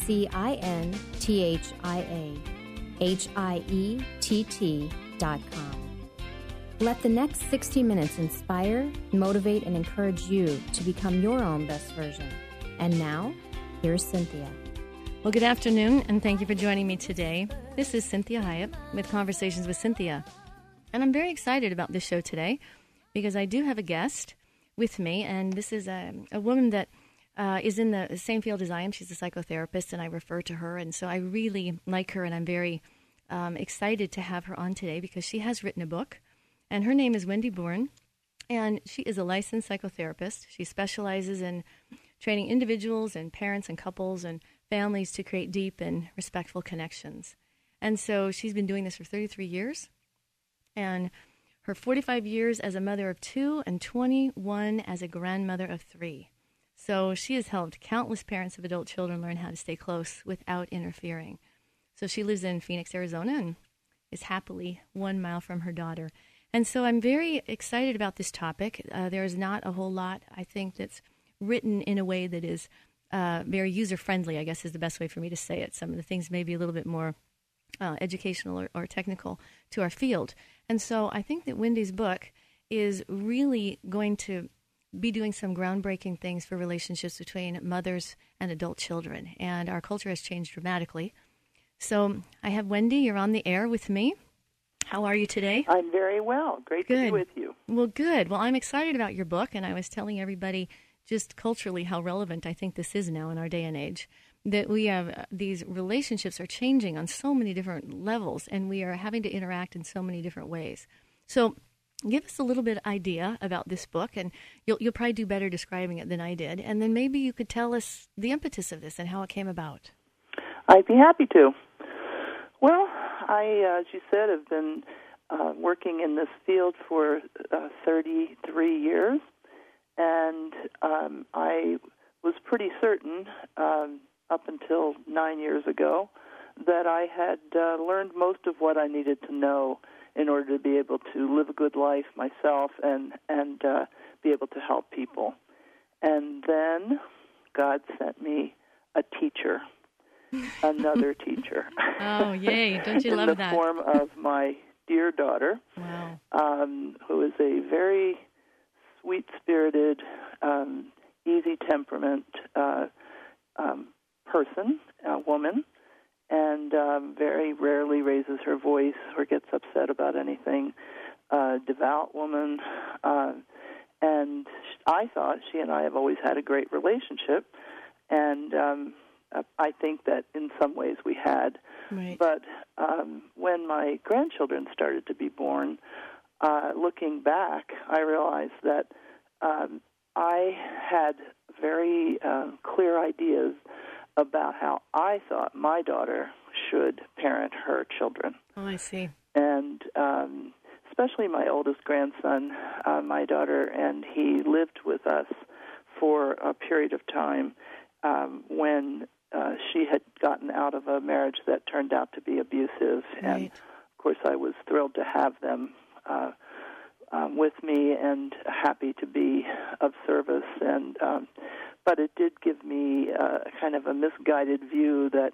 C I N T H I A H I E T T dot com. Let the next 60 minutes inspire, motivate, and encourage you to become your own best version. And now, here's Cynthia. Well, good afternoon, and thank you for joining me today. This is Cinthia Hiett with Conversations with Cynthia. And I'm very excited about this show today because I do have a guest with me, and this is a, a woman that uh, is in the same field as I am. She's a psychotherapist, and I refer to her. And so I really like her, and I'm very um, excited to have her on today because she has written a book, and her name is Wendy Bourne, and she is a licensed psychotherapist. She specializes in training individuals and parents and couples and families to create deep and respectful connections. And so she's been doing this for 33 years. And her 45 years as a mother of two and 21 as a grandmother of three. So she has helped countless parents of adult children learn how to stay close without interfering. So she lives in Phoenix, Arizona, and is happily one mile from her daughter. And so I'm very excited about this topic. Uh, there is not a whole lot, I think, that's written in a way that is uh, very user friendly, I guess is the best way for me to say it. Some of the things may be a little bit more uh, educational or, or technical to our field. And so I think that Wendy's book is really going to be doing some groundbreaking things for relationships between mothers and adult children. And our culture has changed dramatically. So I have Wendy, you're on the air with me. How are you today? I'm very well. Great good. to be with you. Well, good. Well, I'm excited about your book, and I was telling everybody just culturally how relevant I think this is now in our day and age. That we have uh, these relationships are changing on so many different levels, and we are having to interact in so many different ways. So, give us a little bit of idea about this book, and you'll you'll probably do better describing it than I did. And then maybe you could tell us the impetus of this and how it came about. I'd be happy to. Well, I, uh, as you said, have been uh, working in this field for uh, 33 years, and um, I was pretty certain um, up until nine years ago that I had uh, learned most of what I needed to know in order to be able to live a good life myself and and uh, be able to help people. And then God sent me a teacher, another teacher. Oh, yay! Don't you love that? in the form of my dear daughter, Wow. um, who is a very sweet-spirited, um, easy temperament uh, um, person, a woman, and um, very rarely raises her voice or gets upset about anything. Uh, devout woman, uh, and I thought she and I have always had a great relationship, and um, I think that in some ways we had. Right. But um, when my grandchildren started to be born, uh, looking back, I realized that um, I had very uh, clear ideas about how I thought my daughter should parent her children. Oh, I see. And um, especially my oldest grandson, uh, my daughter, and he lived with us for a period of time um, when uh, she had gotten out of a marriage that turned out to be abusive. And Right. of course, I was thrilled to have them uh, um, with me and happy to be of service. And um, but it did give me uh, kind of a misguided view that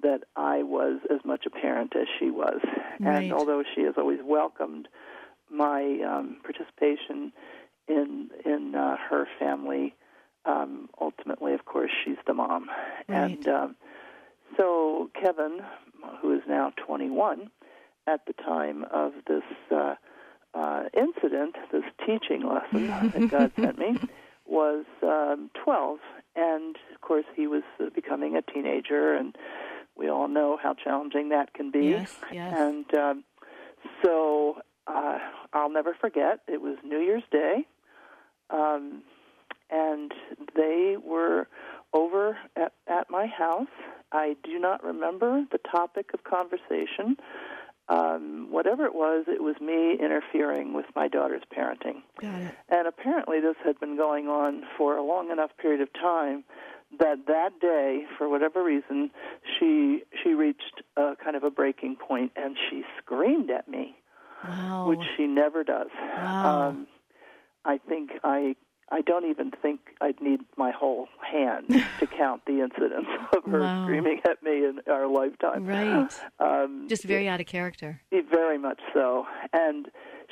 that I was as much a parent as she was. Right. And although she has always welcomed my um, participation in in uh, her family, um, ultimately, of course, she's the mom. Right. And um, so Kevin, who is now 21, at the time of this uh, uh, incident, this teaching lesson that God sent me, was um, 12. And of course, he was uh, becoming a teenager, and we all know how challenging that can be. Yes, yes. And um, so uh, I'll never forget, it was New Year's Day, um, and they were over at, at my my house. I do not remember the topic of conversation. Um, whatever it was, it was me interfering with my daughter's parenting. Got it. And apparently, this had been going on for a long enough period of time that that day, for whatever reason, she she reached a kind of a breaking point, and she screamed at me, Wow. which she never does. Wow. Um, I think I I don't even think I'd need my whole hand to count the incidents of her Wow. screaming at me in our lifetime. Right. Um, Just very out of character. it- Very much so. And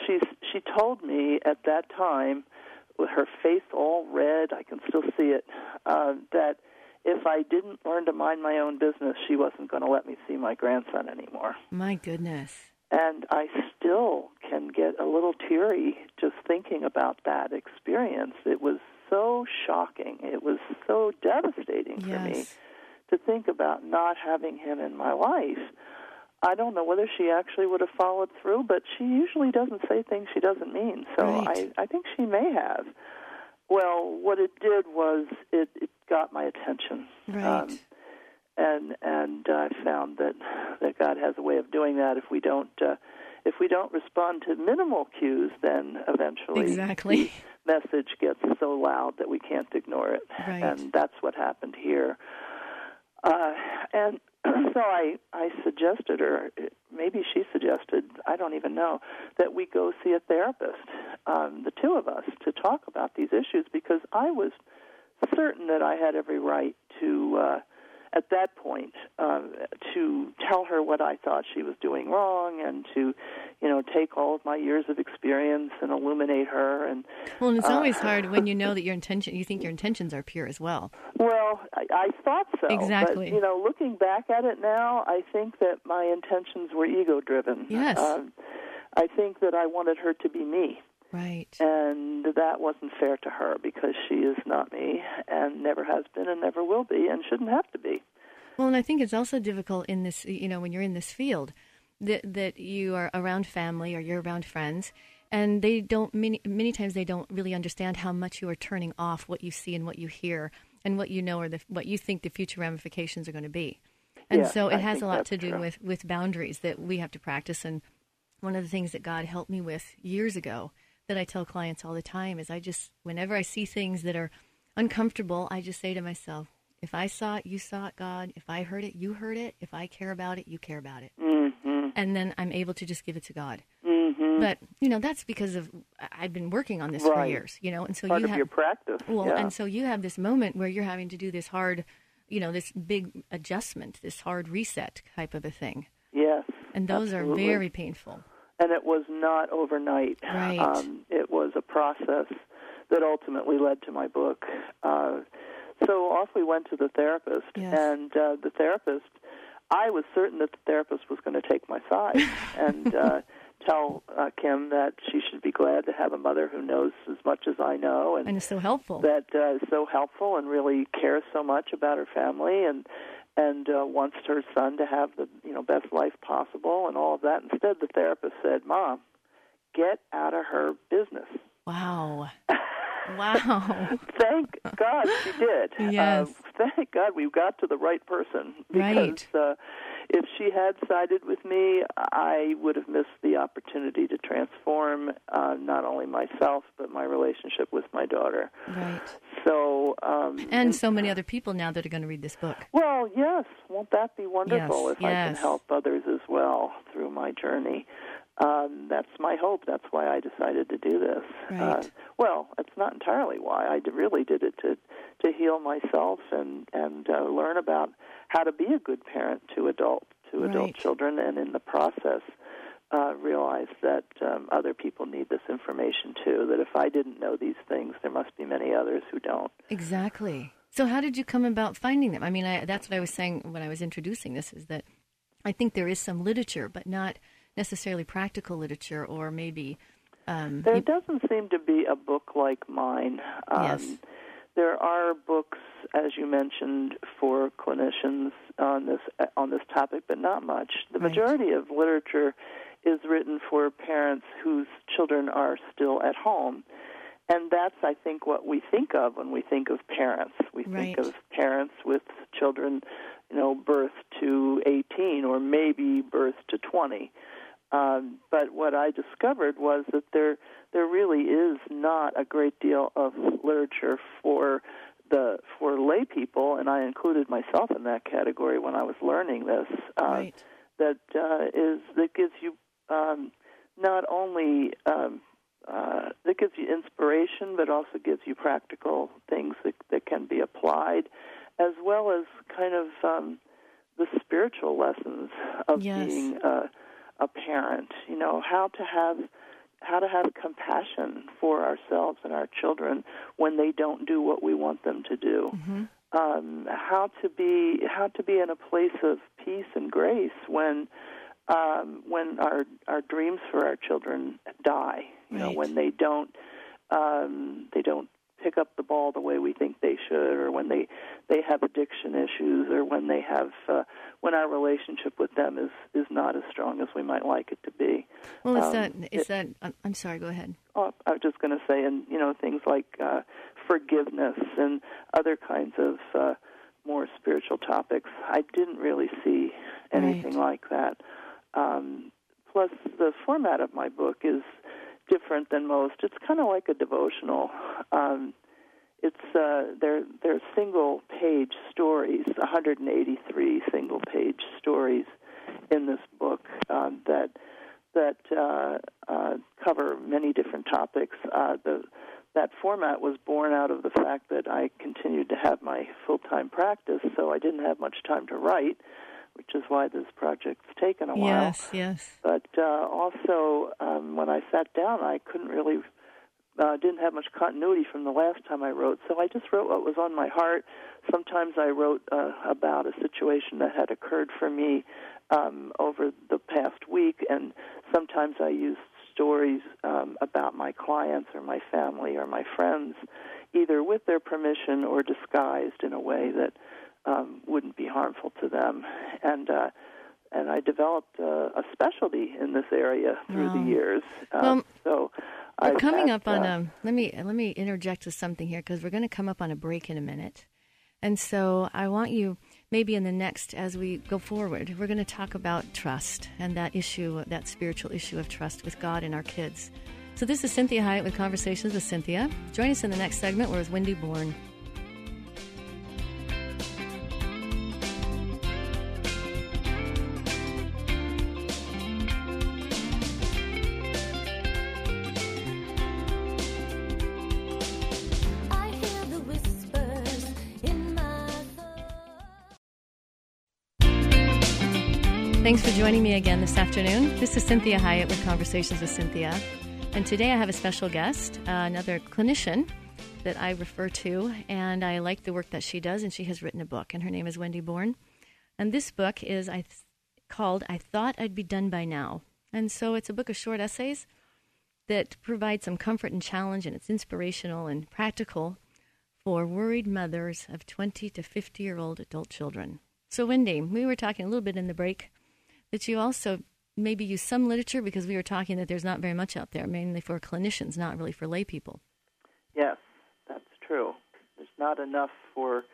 she's she told me at that time, with her face all red, I can still see it, uh, that if I didn't learn to mind my own business, she wasn't going to let me see my grandson anymore. My goodness. And I still can get a little teary just thinking about that experience. It was so shocking. It was so devastating for me to think about not having him in my life. I don't know whether she actually would have followed through, but she usually doesn't say things she doesn't mean. So Right. I, I think she may have. Well, what it did was it, it got my attention. Right. Um, and and I found that that God has a way of doing that. If we don't uh, if we don't respond to minimal cues, then eventually Exactly. the message gets so loud that we can't ignore it. Right. And that's what happened here. Uh, and so I I suggested, or maybe she suggested, I don't even know, that we go see a therapist, um, the two of us, to talk about these issues because I was certain that I had every right to, uh, at that point, um, to tell her what I thought she was doing wrong and to, you know, take all of my years of experience and illuminate her. And Well, and it's uh, always hard when you know that your intention, you think your intentions are pure as well. Well, I, I thought so. Exactly. But, you know, looking back at it now, I think that my intentions were ego driven. Yes. Um, I think that I wanted her to be me. Right. And that wasn't fair to her because she is not me and never has been and never will be and shouldn't have to be. Well, and I think it's also difficult in this, you know, when you're in this field, that that you are around family or you're around friends, and they don't many many times they don't really understand how much you are turning off what you see and what you hear and what you know or the, what you think the future ramifications are going to be. And Yes, so it I has a lot to do true. with with boundaries that we have to practice. And one of the things that God helped me with years ago that I tell clients all the time is I just whenever I see things that are uncomfortable, I just say to myself, if I saw it, you saw it, God. If I heard it, you heard it. If I care about it, you care about it. Mm-hmm. And then I'm able to just give it to God. Mm-hmm. But you know that's because of I've been working on this for years. You know, and so Part you have your practice. well, yeah. and so you have this moment where you're having to do this hard, you know, this big adjustment, this hard reset type of a thing, yes. and those absolutely. are very painful. And it was not overnight. Right. Um, it was a process that ultimately led to my book. Uh, so off we went to the therapist, Yes. and uh, the therapist, I was certain that the therapist was going to take my side and uh, tell uh, Kim that she should be glad to have a mother who knows as much as I know, and And it's so helpful. that uh, is so helpful and really cares so much about her family and and uh, wants her son to have the you know best life possible and all of that. Instead, the therapist said, "Mom, get out of her business." wow. Wow. Thank God she did. Yes. Uh, thank God we got to the right person because Right. uh, if she had sided with me, I would have missed the opportunity to transform uh, not only myself but my relationship with my daughter. right. So um, And so many other people now that are going to read this book. Well, yes. Won't that be wonderful Yes, if I can help others as well through my journey? Um, that's my hope. That's why I decided to do this. Right. Uh, well, it's not entirely why. I really did it to to heal myself and and uh, learn about how to be a good parent to adult to adult children, and in the process. Uh, realize that um, other people need this information too. That if I didn't know these things, there must be many others who don't. Exactly. So how did you come about finding them? I mean, I, that's what I was saying when I was introducing this is that I think there is some literature, but not necessarily practical literature or maybe um, There doesn't seem to be a book like mine. Um, Yes. There are books, as you mentioned, for clinicians on this on this topic, but not much. The Right. majority of literature is written for parents whose children are still at home. And that's, I think, what we think of when we think of parents. We think of parents with children, you know, birth to 18 or maybe birth to 20. Um, but what I discovered was that there there really is not a great deal of literature for the for lay people, and I included myself in that category when I was learning this. Uh, right. That uh, is that gives you um, not only um, uh, that gives you inspiration, but also gives you practical things that, that can be applied, as well as kind of um, the spiritual lessons of yes. being a, a parent. You know how to have how to have compassion for ourselves and our children when they don't do what we want them to do. Mm-hmm. Um, how to be how to be in a place of peace and grace when um, when our our dreams for our children die. You right. know, when they don't um, they don't pick up the ball the way we think they should, or when they they have addiction issues, or when they have uh, when our relationship with them is is not as strong as we might like it to be. Well, is um, that is it, that? I'm sorry. Go ahead. Oh, I was just going to say, and you know, things like uh, forgiveness and other kinds of uh, more spiritual topics. I didn't really see anything right. like that. Um, plus, the format of my book is different than most. It's kind of like a devotional. Um, it's uh, they're they're single page stories, 183 single page stories in this book um, that that uh, uh, cover many different topics. Uh, the that format was born out of the fact that I continued to have my full time practice, so I didn't have much time to write which is why this project's taken a while. Yes, yes. But uh, also, um, when I sat down, I couldn't really, uh, didn't have much continuity from the last time I wrote, so I just wrote what was on my heart. Sometimes I wrote uh, about a situation that had occurred for me um, over the past week, and sometimes I used stories um, about my clients or my family or my friends, either with their permission or disguised in a way that um, wouldn't be harmful to them. And uh, and I developed uh, a specialty in this area through wow. the years. Um, well, so we're I've coming had, up on uh, a. Let me let me interject with something here because we're going to come up on a break in a minute, and so I want you maybe in the next as we go forward, we're going to talk about trust and that issue, that spiritual issue of trust with God and our kids. So this is Cinthia Hiett with Conversations with Cynthia. Join us in the next segment. We're with Wendy Bourne. Joining me again this afternoon. This is Cinthia Hiett with Conversations with Cynthia. And today I have a special guest, uh, another clinician that I refer to, and I like the work that she does, and she has written a book, and her name is Wendy Bourne. And this book is I th- called I Thought I'd Be Done By Now. And so it's a book of short essays that provide some comfort and challenge, and it's inspirational and practical for worried mothers of 20 to 50 year old adult children. So, Wendy, we were talking a little bit in the break that you also maybe use some literature because we were talking that there's not very much out there, mainly for clinicians, not really for lay people. Yes, that's true. There's not enough for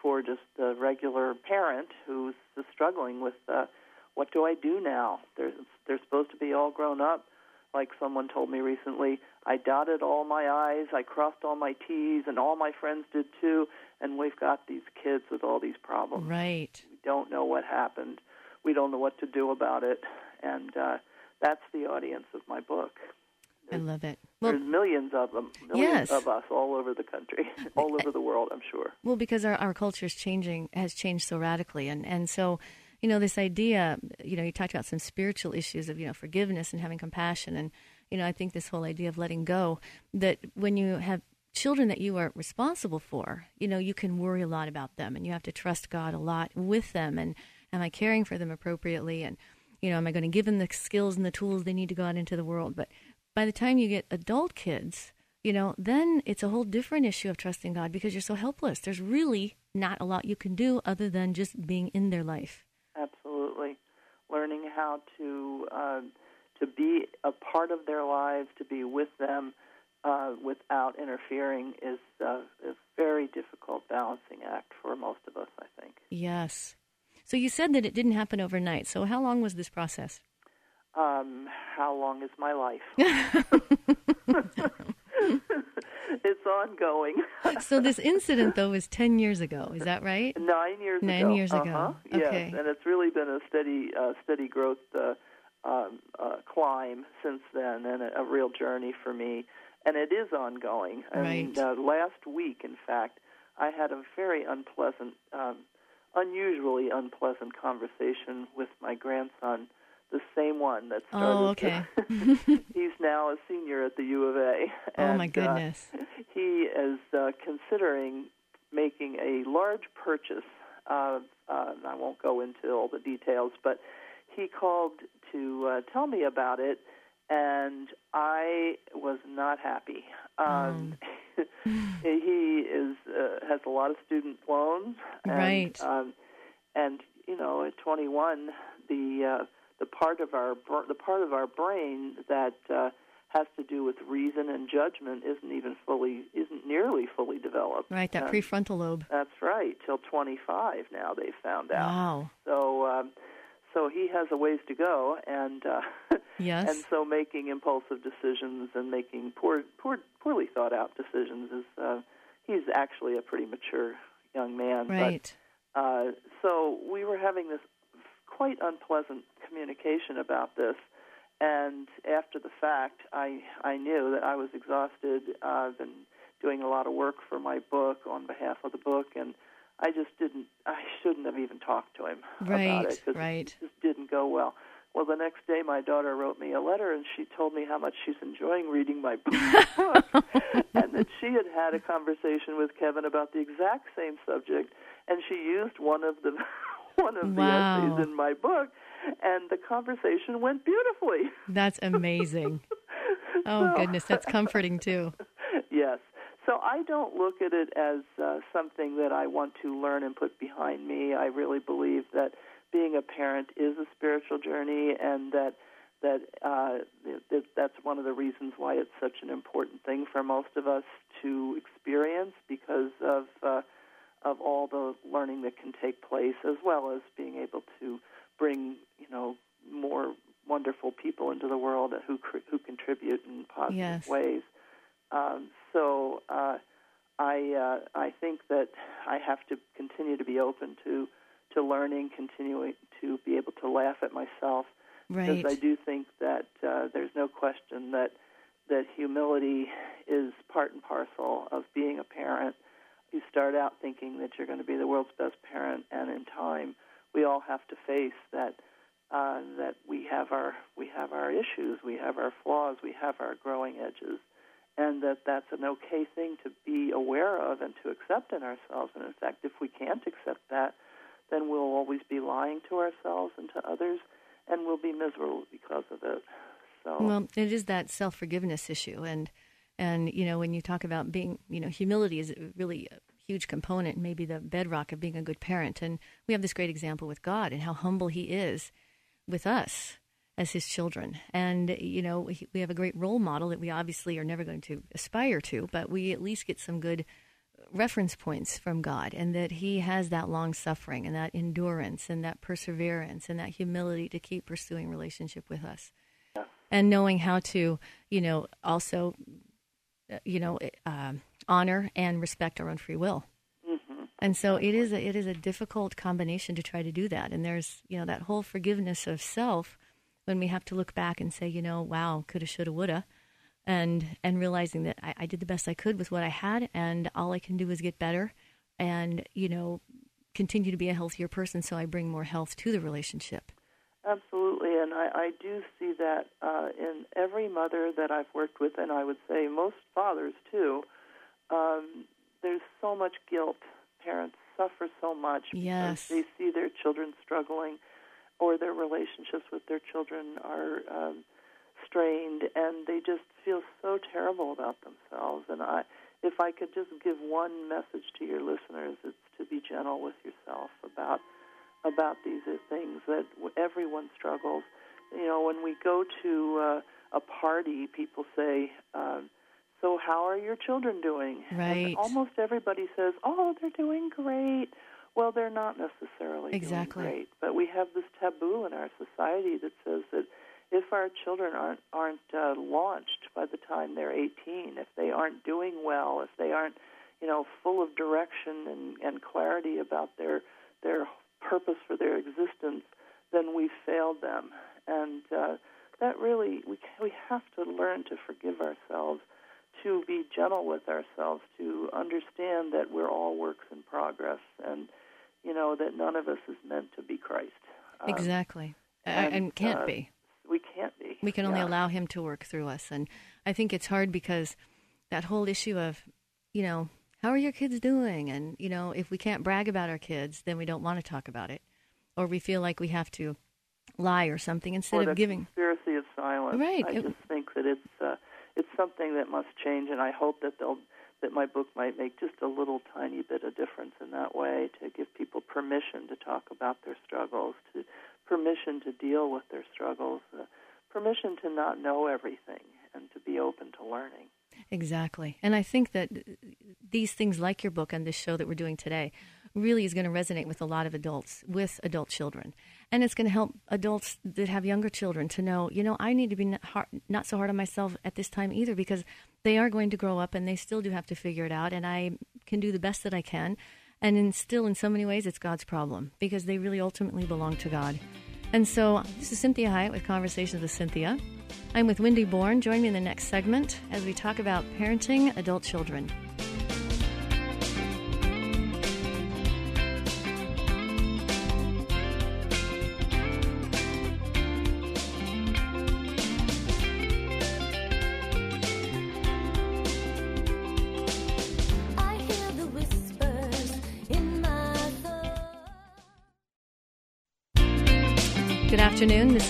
for just the regular parent who's struggling with uh, what do I do now? They're they're supposed to be all grown up. Like someone told me recently, I dotted all my I's, I crossed all my T's, and all my friends did too. And we've got these kids with all these problems. Right. We don't know what happened we don't know what to do about it, and uh, that's the audience of my book. There's, I love it. Well, there's millions of them, yes. of us all over the country, all over the world. I'm sure. Well, because our our culture is changing, has changed so radically, and and so. You know, this idea, you know, you talked about some spiritual issues of, you know, forgiveness and having compassion. And, you know, I think this whole idea of letting go, that when you have children that you are responsible for, you know, you can worry a lot about them and you have to trust God a lot with them. And, Am I caring for them appropriately? And, you know, am I going to give them the skills and the tools they need to go out into the world? But by the time you get adult kids, you know, then it's a whole different issue of trusting God because you're so helpless. There's really not a lot you can do other than just being in their life. Absolutely, learning how to uh, to be a part of their lives, to be with them, uh, without interfering is uh, a very difficult balancing act for most of us, I think. Yes. So you said that it didn't happen overnight. So how long was this process? Um, how long is my life? it's ongoing. so this incident, though, was ten years ago. Is that right? Nine years Nine ago. years uh-huh. ago. Yes, Okay. and it's really been a steady, uh, steady growth uh, um, uh, climb since then, and a, a real journey for me. And it is ongoing. Right. uh, last week, in fact, I had a very unpleasant, um, unusually unpleasant conversation with my grandson. The same one that started. Oh, okay. he's now a senior at the U of A. oh and, my uh, goodness. he is uh, considering making a large purchase. Uh, uh, I won't go into all the details, but he called to uh, tell me about it, and I was not happy. Um, he is uh, has a lot of student loans, and, Right. Um, and you know, at 21, the uh, the part of our the part of our brain that uh, has to do with reason and judgment isn't even fully isn't nearly fully developed. Right, that And prefrontal lobe. That's right. Till 25 now they've found out. Wow. So um, so he has a ways to go, and uh, Yes. and so making impulsive decisions and making poor, poor poorly thought out decisions is uh, he's actually a pretty mature young man. right. But, uh, so we were having this quite unpleasant communication about this. And after the fact, I I knew that I was exhausted. Uh, I've been doing a lot of work for my book on behalf of the book, and I just didn't. I shouldn't have even talked to him about Right, it 'cause right. it just didn't go well. Well, the next day, my daughter wrote me a letter, and she told me how much she's enjoying reading my book, and that she had had a conversation with Kevin about the exact same subject, and she used one of the one of Wow. the essays in my book, and the conversation went beautifully. That's amazing. Oh So- goodness, that's comforting too. yes. So I don't look at it as uh, something that I want to learn and put behind me. I really believe that being a parent is a spiritual journey, and that that uh, that that's one of the reasons why it's such an important thing for most of us to experience because of uh, of all the learning that can take place, as well as being able to bring you know more wonderful people into the world who who contribute in positive Yes. ways. Um, so uh, I uh, I think that I have to continue to be open to to learning, continuing to be able to laugh at myself Right. because I do think that uh, there's no question that that humility is part and parcel of being a parent. You start out thinking that you're going to be the world's best parent, and in time, we all have to face that uh, that we have our we have our issues, we have our flaws, we have our growing edges, and that that's an okay thing to be aware of and to accept in ourselves. And in fact, if we can't accept that, then we'll always be lying to ourselves and to others, and we'll be miserable because of it. So Well, it is that self forgiveness issue, and and you know when you talk about being, you know, humility is really a huge component, maybe the bedrock of being a good parent. And we have this great example with God and how humble He is with us as His children. And you know we have a great role model that we obviously are never going to aspire to, but we at least get some good reference points from God and that He has that long suffering and that endurance and that perseverance and that humility to keep pursuing relationship with us. And knowing how to, you know, also, uh, you know, uh, honor and respect our own free will. And so it is a, it is a difficult combination to try to do that. And there's you know that whole forgiveness of self when we have to look back and say you know wow coulda shoulda woulda, and and realizing that I, I did the best I could with what I had, and all I can do is get better, and you know continue to be a healthier person so I bring more health to the relationship. Absolutely, and I, I do see that uh, in every mother that I've worked with, and I would say most fathers too. Um, there's so much guilt. Parents suffer so much because Yes. they see their children struggling, or their relationships with their children are um, strained, and they just feel so terrible about themselves. And I, if I could just give one message to your listeners, it's to be gentle with yourself about about these things that everyone struggles. You know, when we go to uh, a party, people say um, so how are your children doing? Right. And almost everybody says, oh, they're doing great. Well, they're not necessarily exactly. doing great. But we have this taboo in our society that says that if our children aren't aren't uh, launched by the time they're 18, if they aren't doing well, if they aren't, you know, full of direction and, and clarity about their their purpose for their existence, then we failed them. And uh, that really we we have to learn to forgive ourselves, to be gentle with ourselves, to understand that we're all works in progress, and you know that none of us is meant to be Christ. Um, exactly, and, and can't uh, be. We can't be. We can only yeah. allow Him to work through us, and I think it's hard because that whole issue of, you know, how are your kids doing, and you know, if we can't brag about our kids, then we don't want to talk about it, or we feel like we have to lie or something instead or of giving conspiracy of silence. Right. I It- just think that it's uh, it's something that must change, and I hope that they'll that my book might make just a little tiny bit of difference in that way to give people permission to talk about their struggles, to permission to deal with their struggles, uh, permission to not know everything, and to be open to learning. Exactly. And I think that these things, like your book and this show that we're doing today, really is going to resonate with a lot of adults, with adult children. And it's going to help adults that have younger children to know, you know, I need to be not, hard, not so hard on myself at this time either because they are going to grow up and they still do have to figure it out. And I can do the best that I can. And in, still, in so many ways, it's God's problem because they really ultimately belong to God. And so, this is Cinthia Hiett with Conversations with Cynthia. I'm with Wendy Bourne. Join me in the next segment as we talk about parenting adult children.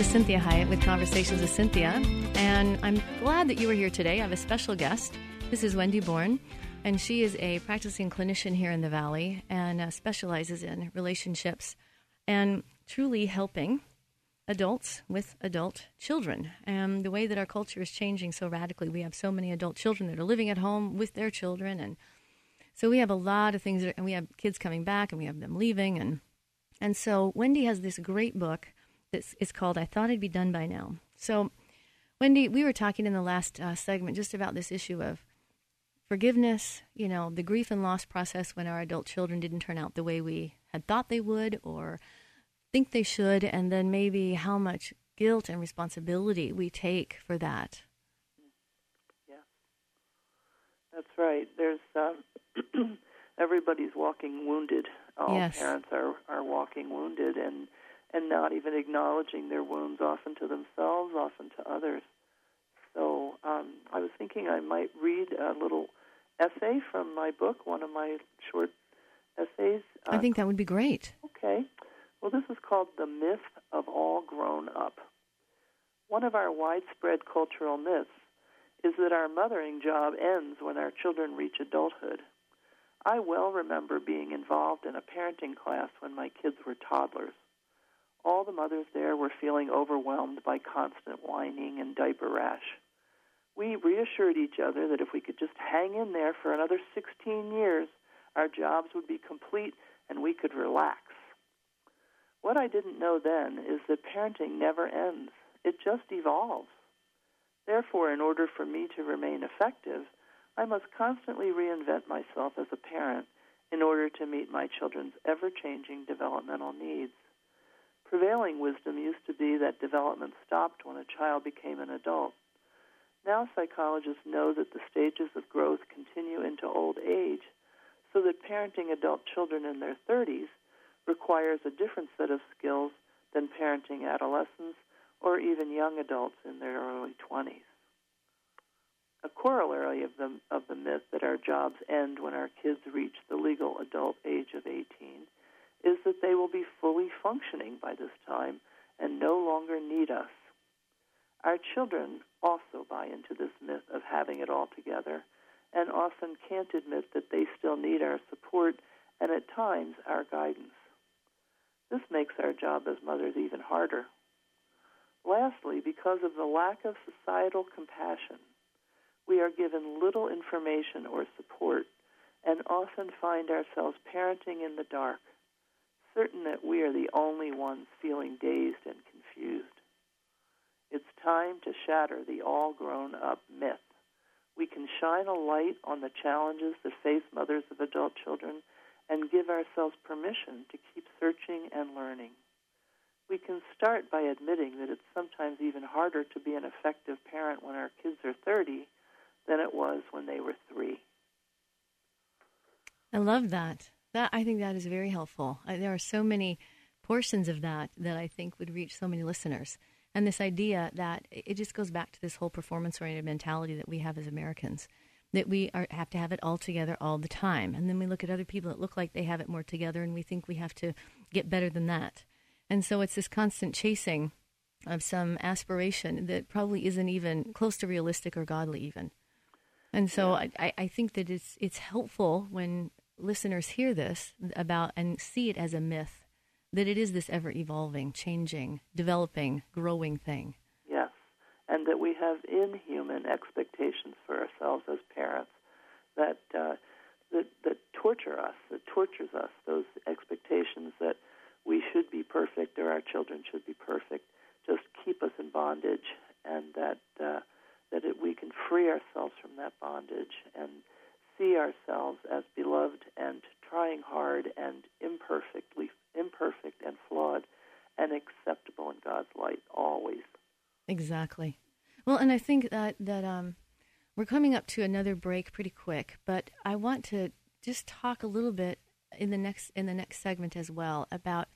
Cinthia Hiett with Conversations with Cynthia. And I'm glad that you are here today. I have a special guest. This is Wendy Bourne, and she is a practicing clinician here in the Valley and uh, specializes in relationships and truly helping adults with adult children. And the way that our culture is changing so radically, we have so many adult children that are living at home with their children. And so we have a lot of things, that, and we have kids coming back and we have them leaving. And, and so Wendy has this great book that is called I Thought I'd Be Done by Now. So, Wendy, we were talking in the last uh, segment just about this issue of forgiveness, you know, the grief and loss process when our adult children didn't turn out the way we had thought they would or think they should, and then maybe how much guilt and responsibility we take for that. Yeah, that's right. There's um, everybody's walking wounded. All Yes. parents are are walking wounded and and not even acknowledging their wounds, often to themselves, often to others. So um, I was thinking I might read a little essay from my book, one of my short essays. I uh, think that would be great. Okay. Well, this is called The Myth of All Grown Up. One of our widespread cultural myths is that our mothering job ends when our children reach adulthood. I well remember being involved in a parenting class when my kids were toddlers. All the mothers there were feeling overwhelmed by constant whining and diaper rash. We reassured each other that if we could just hang in there for another 16 years, our jobs would be complete and we could relax. What I didn't know then is that parenting never ends, it just evolves. Therefore, in order for me to remain effective, I must constantly reinvent myself as a parent in order to meet my children's ever changing developmental needs. Prevailing wisdom used to be that development stopped when a child became an adult. Now, psychologists know that the stages of growth continue into old age, so that parenting adult children in their 30s requires a different set of skills than parenting adolescents or even young adults in their early 20s. A corollary of the, of the myth that our jobs end when our kids reach the legal adult age of 18 is that they will be fully functioning by this time and no longer need us. Our children also buy into this myth of having it all together and often can't admit that they still need our support and at times our guidance. This makes our job as mothers even harder. Lastly, because of the lack of societal compassion, we are given little information or support and often find ourselves parenting in the dark, certain that we are the only ones feeling dazed and confused. It's time to shatter the all grown up myth. We can shine a light on the challenges that face mothers of adult children and give ourselves permission to keep searching and learning. We can start by admitting that it's sometimes even harder to be an effective parent when our kids are 30 than it was when they were three. I love that. That I think that is very helpful. I, there are so many portions of that that I think would reach so many listeners. And this idea that it just goes back to this whole performance oriented mentality that we have as Americans, that we are, have to have it all together all the time. And then we look at other people that look like they have it more together and we think we have to get better than that. And so it's this constant chasing of some aspiration that probably isn't even close to realistic or godly, even. And so I, I- I think that it's it's helpful when listeners hear this about and see it as a myth that it is this ever evolving, changing, developing, growing thing. Yes, and that we have inhuman expectations for ourselves as parents that uh, that that torture us, that tortures us. Those expectations that we should be perfect or our children should be perfect just keep us in bondage, and that uh, that it, we can free ourselves from that bondage and see ourselves as beloved and trying hard and imperfectly imperfect and flawed and acceptable in God's light always. Exactly. Well, and I think that that um, we're coming up to another break pretty quick, but I want to just talk a little bit in the next in the next segment as well about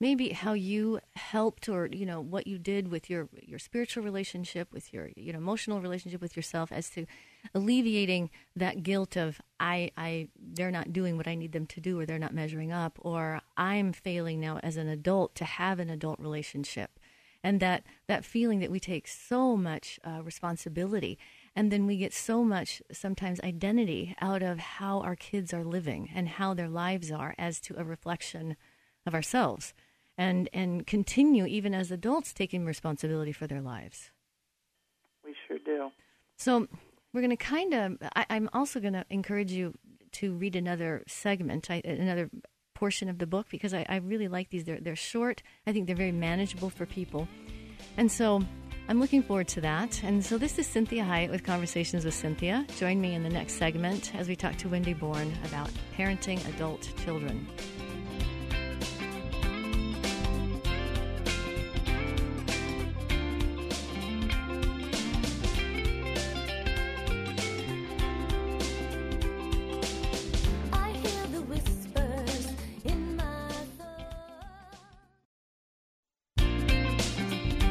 maybe how you helped or you know what you did with your your spiritual relationship with your you know emotional relationship with yourself as to alleviating that guilt of I I they're not doing what I need them to do or they're not measuring up or I'm failing now as an adult to have an adult relationship. And that that feeling that we take so much uh, responsibility and then we get so much sometimes identity out of how our kids are living and how their lives are as to a reflection of ourselves and and continue even as adults taking responsibility for their lives. We sure do. so we're going to kind of I, i'm also going to encourage you to read another segment I, another portion of the book because I, I really like these. They're, they're short. I think they're very manageable for people. And so i'm looking forward to that. And so this is cinthia hiett with conversations with cynthia. Join me in the next segment as we talk to wendy bourne about parenting adult children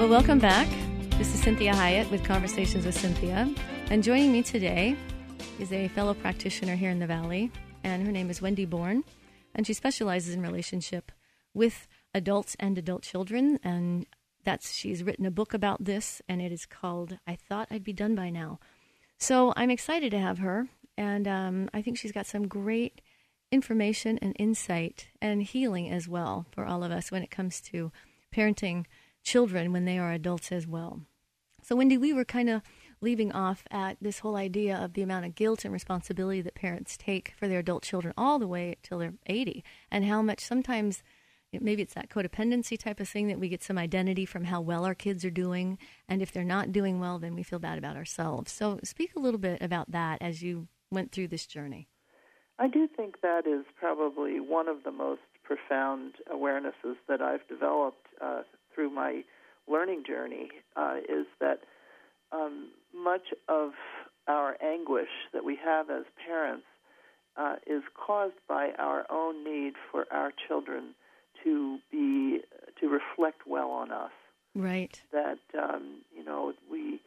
Welcome back. This is Cinthia Hiett with Conversations with Cynthia. And joining me today is a fellow practitioner here in the Valley, and her name is Wendy Bourne. And she specializes in relationship with adults and adult children. And that's she's written a book about this, and it is called I Thought I'd Be Done by Now. So I'm excited to have her, and um, I think she's got some great information and insight and healing as well for all of us when it comes to parenting children when they are adults as well. So, Wendy, we were kind of leaving off at this whole idea of the amount of guilt and responsibility that parents take for their adult children all the way till they're 80, and how much sometimes maybe it's that codependency type of thing that we get some identity from how well our kids are doing, and if they're not doing well, then we feel bad about ourselves. So, speak a little bit about that as you went through this journey. I do think that is probably one of the most profound awarenesses that I've developed uh, through my learning journey uh, is that um, much of our anguish that we have as parents uh, is caused by our own need for our children to be to reflect well on us Right. that um, you know we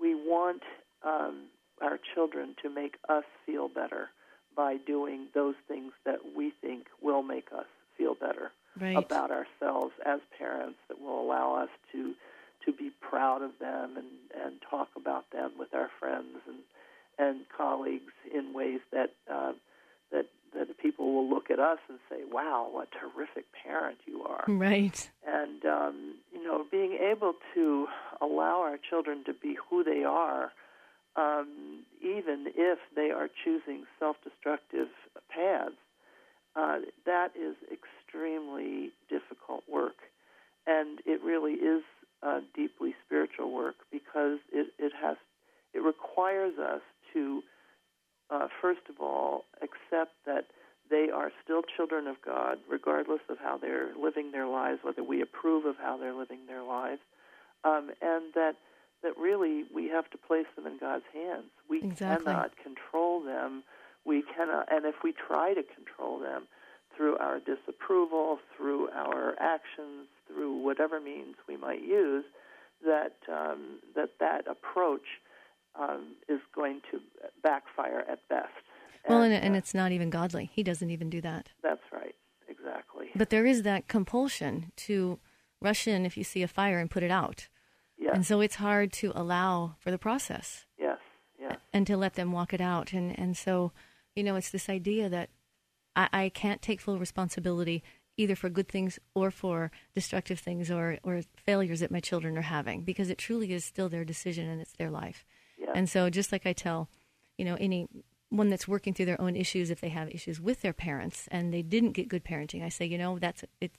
we want um, our children to make us feel better by doing those things that we think will make us feel better Right. about ourselves as parents will allow us to to be proud of them and and talk about them with our friends and and colleagues in ways that uh, that that people will look at us and say, "Wow, what terrific parent you are." Right. and um, you know being able to allow our children to be who they are um, even if they are choosing self-destructive paths, uh, that is extremely difficult work, and it really is uh, deeply spiritual work because it, it has it requires us to uh, first of all accept that they are still children of God, regardless of how they're living their lives, whether we approve of how they're living their lives, um, and that that really we have to place them in God's hands. We Exactly. cannot control them. We cannot, and if we try to control them through our disapproval, through our actions, through whatever means we might use, that um, that that approach um, is going to backfire at best. well, and, and uh, it's not even godly. He doesn't even do that. that's right, exactly. But there is that compulsion to rush in if you see a fire and put it out. Yes, And so it's hard to allow for the process yes, yes. and to let them walk it out. And, and so, you know, it's this idea that I, I can't take full responsibility either for good things or for destructive things or, or failures that my children are having because it truly is still their decision and it's their life. Yes. And so, just like I tell, you know, any one that's working through their own issues, if they have issues with their parents and they didn't get good parenting, I say, you know, that's it.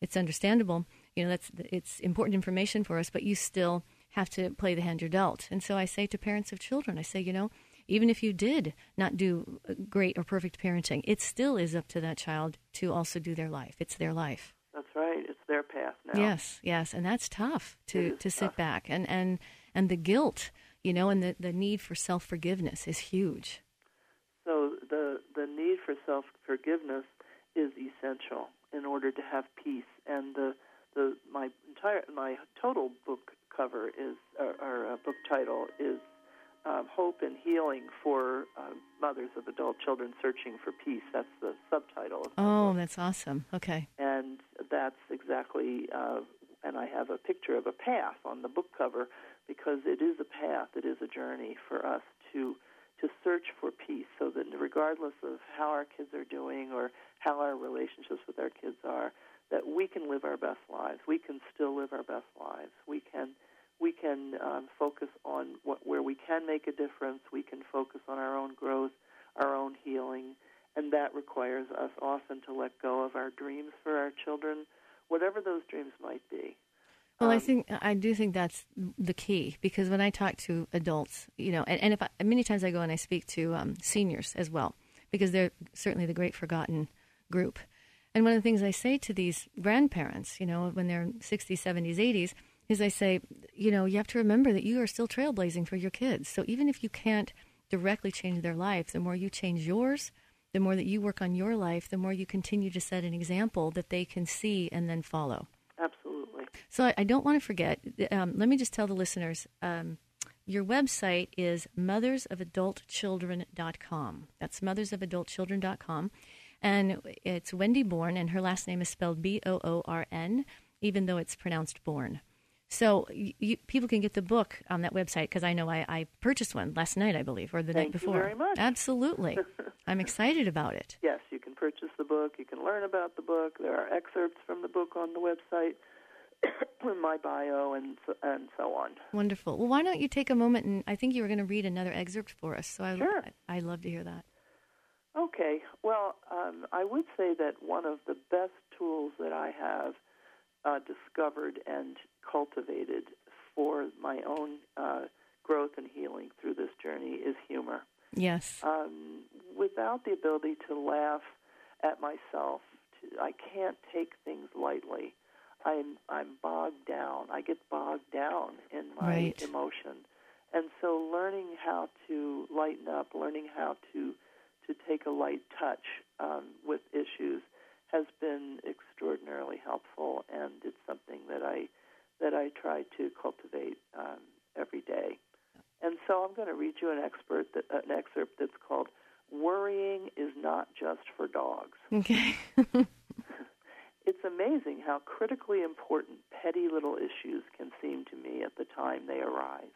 It's understandable. You know, that's it's important information for us, but you still have to play the hand you're dealt. And so I say to parents of children, I say, you know, even if you did not do great or perfect parenting, it still is up to that child to also do their life. It's their life. That's right. It's their path now. Yes, yes, and that's tough to to sit tough. back and and and the guilt, you know, and the the need for self forgiveness is huge. So the the need for self forgiveness is essential in order to have peace. And the the my entire my total book cover is or, or uh, book title is um, hope and healing for uh, mothers of adult children searching for peace. That's the subtitle. Of Oh, book. that's awesome. Okay. and that's exactly. Uh, and I have a picture of a path on the book cover because it is a path. It is a journey for us to to search for peace, so that regardless of how our kids are doing or how our relationships with our kids are, that we can live our best lives. We can still live our best lives. We can we can um, focus on what where we can make a difference. We can focus on our own growth, our own healing, and that requires us often to let go of our dreams for our children, whatever those dreams might be. Well, I Um, think I do think that's the key because when I talk to adults, you know, and, and if I, many times I go and I speak to um, seniors as well because they're certainly the great forgotten group. And one of the things I say to these grandparents, you know, when they're 60s, 70s, 80s, is I say, you know, you have to remember that you are still trailblazing for your kids. So even if you can't directly change their life, the more you change yours, the more that you work on your life, the more you continue to set an example that they can see and then follow. Absolutely. So I, I don't want to forget. Um, let me just tell the listeners um, your website is mothersofadultchildren.com. That's mothersofadultchildren.com. And it's Wendy Boorn, and her last name is spelled B O O R N, even though it's pronounced Bourne. So you, people can get the book on that website because I know I, I purchased one last night, I believe, or the Thank night you before. very much. Absolutely. I'm excited about it. Yes, you can purchase the book. You can learn about the book. There are excerpts from the book on the website, my bio, and so, and so on. Wonderful. Well, why don't you take a moment and I think you were going to read another excerpt for us. So I, Sure. I, I'd love to hear that. Okay. Well, um, I would say that one of the best tools that I have uh, discovered and cultivated for my own uh, growth and healing through this journey is humor. Yes. Um, without the ability to laugh at myself, to, I can't take things lightly. I'm I'm bogged down. I get bogged down in my Right. emotion, and so learning how to lighten up, learning how to to take a light touch um, with issues has been extraordinarily helpful, and it's something that I that I try to cultivate um, every day. And so I'm going to read you an expert that, an excerpt that's called "Worrying is not just for dogs." Okay. It's amazing how critically important petty little issues can seem to me at the time they arise.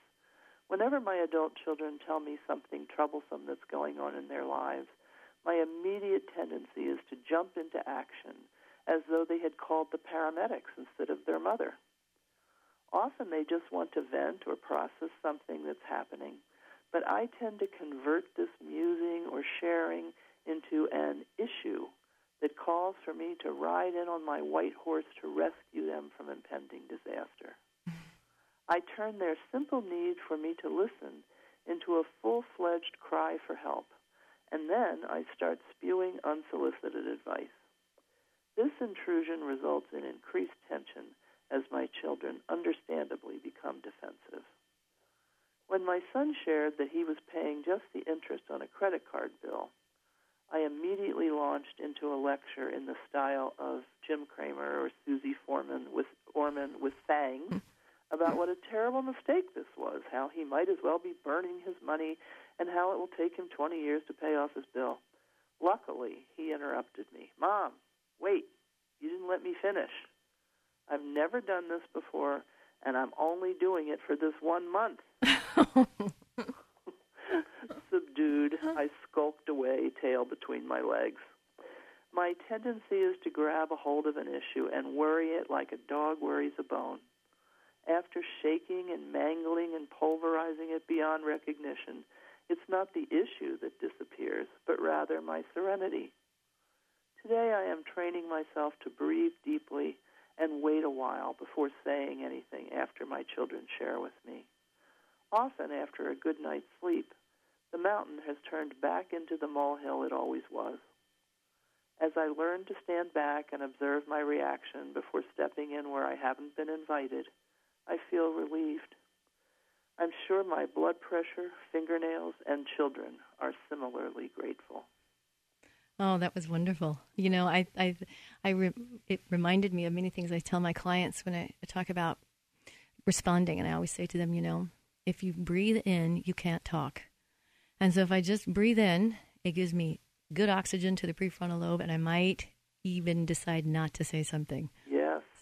Whenever my adult children tell me something troublesome that's going on in their lives, my immediate tendency is to jump into action as though they had called the paramedics instead of their mother. Often they just want to vent or process something that's happening, But I tend to convert this musing or sharing into an issue that calls for me to ride in on my white horse to rescue them from impending disaster. I turn their simple need for me to listen into a full fledged cry for help, and then I start spewing unsolicited advice. This intrusion results in increased tension as my children understandably become defensive. When my son shared that he was paying just the interest on a credit card bill, I immediately launched into a lecture in the style of Jim Cramer or Susie Foreman with Orman with fangs about what a terrible mistake this was, how he might as well be burning his money, and how it will take him 20 years to pay off his bill. Luckily, he interrupted me. Mom, wait, you didn't let me finish. I've never done this before, and I'm only doing it for this one month. Subdued, I skulked away, tail between my legs. My tendency is to grab a hold of an issue and worry it like a dog worries a bone. After shaking and mangling and pulverizing it beyond recognition, it's not the issue that disappears, but rather my serenity. Today I am training myself to breathe deeply and wait a while before saying anything after my children share with me. Often, after a good night's sleep, the mountain has turned back into the molehill it always was. As I learn to stand back and observe my reaction before stepping in where I haven't been invited, I feel relieved. I'm sure my blood pressure, fingernails, and children are similarly grateful. Oh, that was wonderful. You know, I, I, I re- it reminded me of many things I tell my clients when I talk about responding, and I always say to them, you know, if you breathe in, you can't talk, and so if I just breathe in, it gives me good oxygen to the prefrontal lobe, and I might even decide not to say something.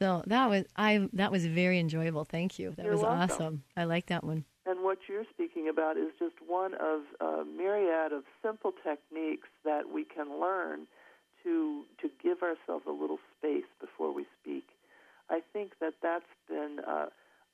So that was I that was very enjoyable. Thank you. That You're was welcome. awesome. I like that one. And what you're speaking about is just one of a myriad of simple techniques that we can learn to to give ourselves a little space before we speak. I think that that's been uh,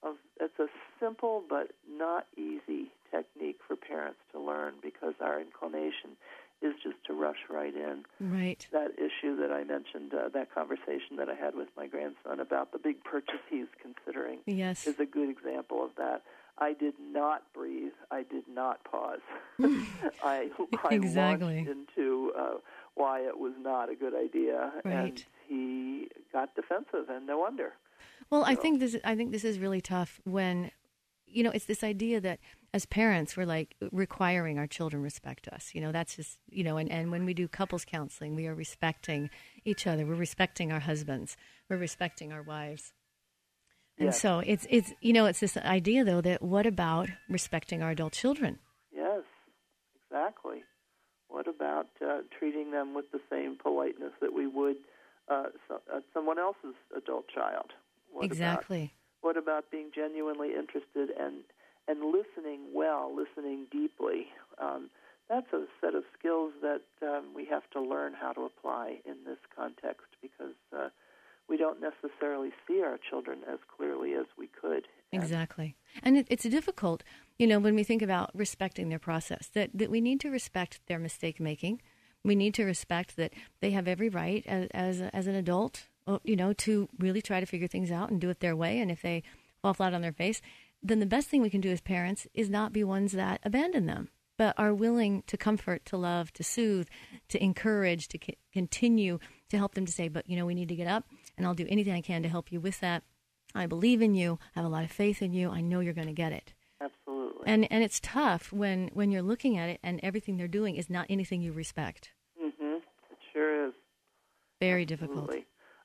of it's a simple but not easy technique for parents to learn because our inclination is just to rush right in. Right. That issue that I mentioned, uh, that conversation that I had with my grandson about the big purchase he's considering Yes. is a good example of that. I did not breathe. I did not pause. I, I Exactly. into uh, why it was not a good idea, and he got defensive, and no wonder. Well, I think this. I think this is really tough when, you know, it's this idea that as parents we're like requiring our children respect us. You know, that's just you know, and and when we do couples counseling, we are respecting each other. We're respecting our husbands. We're respecting our wives. And Yes. so it's it's you know it's this idea though that what about respecting our adult children? Yes, exactly. What about uh, treating them with the same politeness that we would uh, so, uh, someone else's adult child? What exactly. What about being genuinely interested and and listening well, listening deeply? Um, that's a set of skills that um, we have to learn how to apply in this context because uh, we don't necessarily see our children as clearly as we could. Exactly. And it, it's difficult, you know, when we think about respecting their process, that, that we need to respect their mistake making. We need to respect that they have every right as, as, as an adult, you know, to really try to figure things out and do it their way. And if they fall flat on their face, then the best thing we can do as parents is not be ones that abandon them, but are willing to comfort, to love, to soothe, to encourage, to c- continue to help them to say, but, you know, we need to get up and I'll do anything I can to help you with that. I believe in you. I have a lot of faith in you. I know you're going to get it. absolutely. And and it's tough when when you're looking at it and everything they're doing is not anything you respect. hmm It sure is. Very difficult.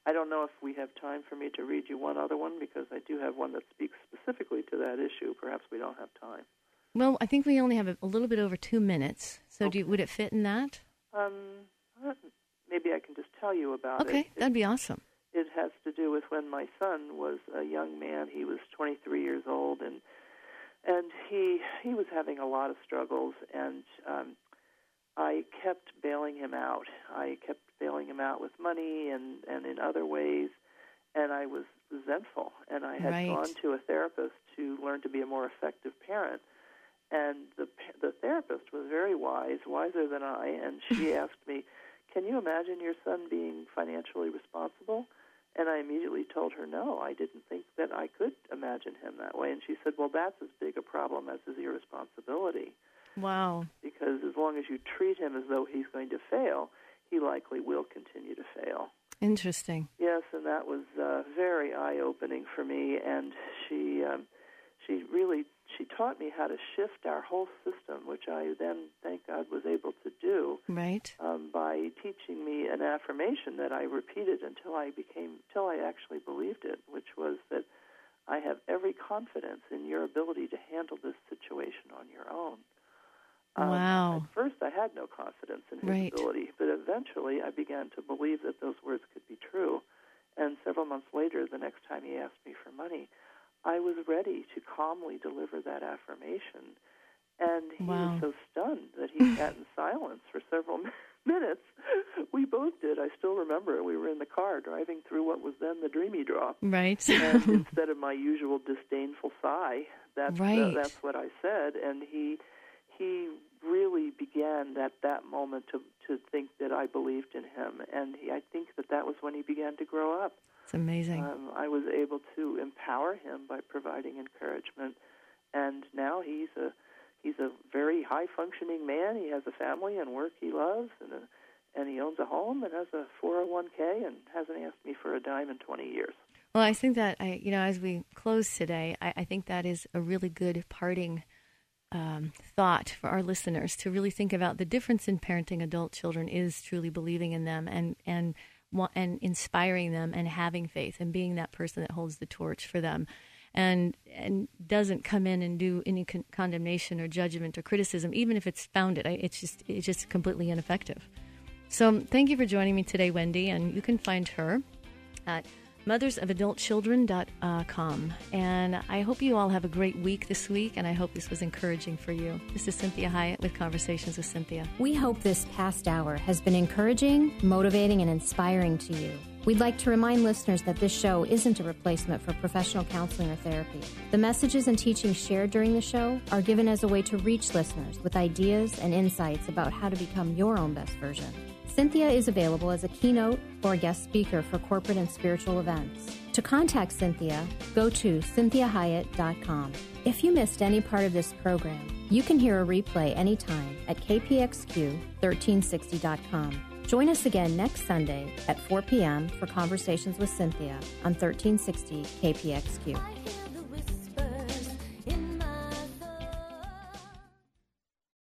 I don't know if we have time for me to read you one other one because I do have one that speaks specifically to that issue. Perhaps we don't have time. Well, I think we only have a, little bit over two minutes. So do you, would it fit in that? Um, uh, maybe I can just tell you about it. Okay, that'd be awesome. it has to do with when my son was a young man. He was 23 years old, and and he he was having a lot of struggles, and um, I kept bailing him out. I kept bailing him out with money and and in other ways, and I was resentful. And I had Right. gone to a therapist to learn to be a more effective parent, And the the therapist was very wise, wiser than I, and she asked me, "Can you imagine your son being financially responsible?" And I immediately told her, "No, I didn't think that I could imagine him that way." And she said, "Well, that's as big a problem as his irresponsibility, Wow. because as long as you treat him as though he's going to fail, he likely will continue to fail." Interesting. Yes, and that was uh, very eye-opening for me. And she, um, she really, she taught me how to shift our whole system, which I then, thank God, was able to do Right. um, by teaching me an affirmation that I repeated until I became, till I actually believed it, which was that I have every confidence in your ability to handle this situation on your own. Um, Wow. At first, I had no confidence in his Right. ability, but eventually, I began to believe that those words could be true. And several months later, the next time he asked me for money, I was ready to calmly deliver that affirmation. And he Wow. was so stunned that he sat in silence for several minutes. We both did. I still remember. We were in the car driving through what was then the Dreamy Draw. Right. And instead of my usual disdainful sigh, that's uh, that's what I said. And he he really began at that moment to to think that I believed in him, and he, I think that that was when he began to grow up. it's amazing. Um, I was able to empower him by providing encouragement, and now he's a he's a very high functioning man. He has a family and work he loves, and a, and he owns a home and has a 401k, and hasn't asked me for a dime in 20 years. Well, I think that I, you know, as we close today, I, I think that is a really good parting um, thought for our listeners to really think about the difference in parenting adult children is truly believing in them and and and inspiring them and having faith and being that person that holds the torch for them. And and doesn't come in and do any con- condemnation or judgment or criticism, even if it's founded. I, it's just it's just completely ineffective. So thank you for joining me today, Wendy. And you can find her at mothersofadultchildren.com. And I hope you all have a great week this week, and I hope this was encouraging for you. This is Cinthia Hiett with Conversations with Cinthia. We hope this past hour has been encouraging, motivating, and inspiring to you. We'd like to remind listeners that this show isn't a replacement for professional counseling or therapy. The messages and teachings shared during the show are given as a way to reach listeners with ideas and insights about how to become your own best version. Cinthia is available as a keynote or guest speaker for corporate and spiritual events. To contact Cinthia, go to cinthiahiett.com. If you missed any part of this program, you can hear a replay anytime at kpxq1360.com. Join us again next Sunday at 4 p.m. for Conversations with Cinthia on 1360 KPXQ.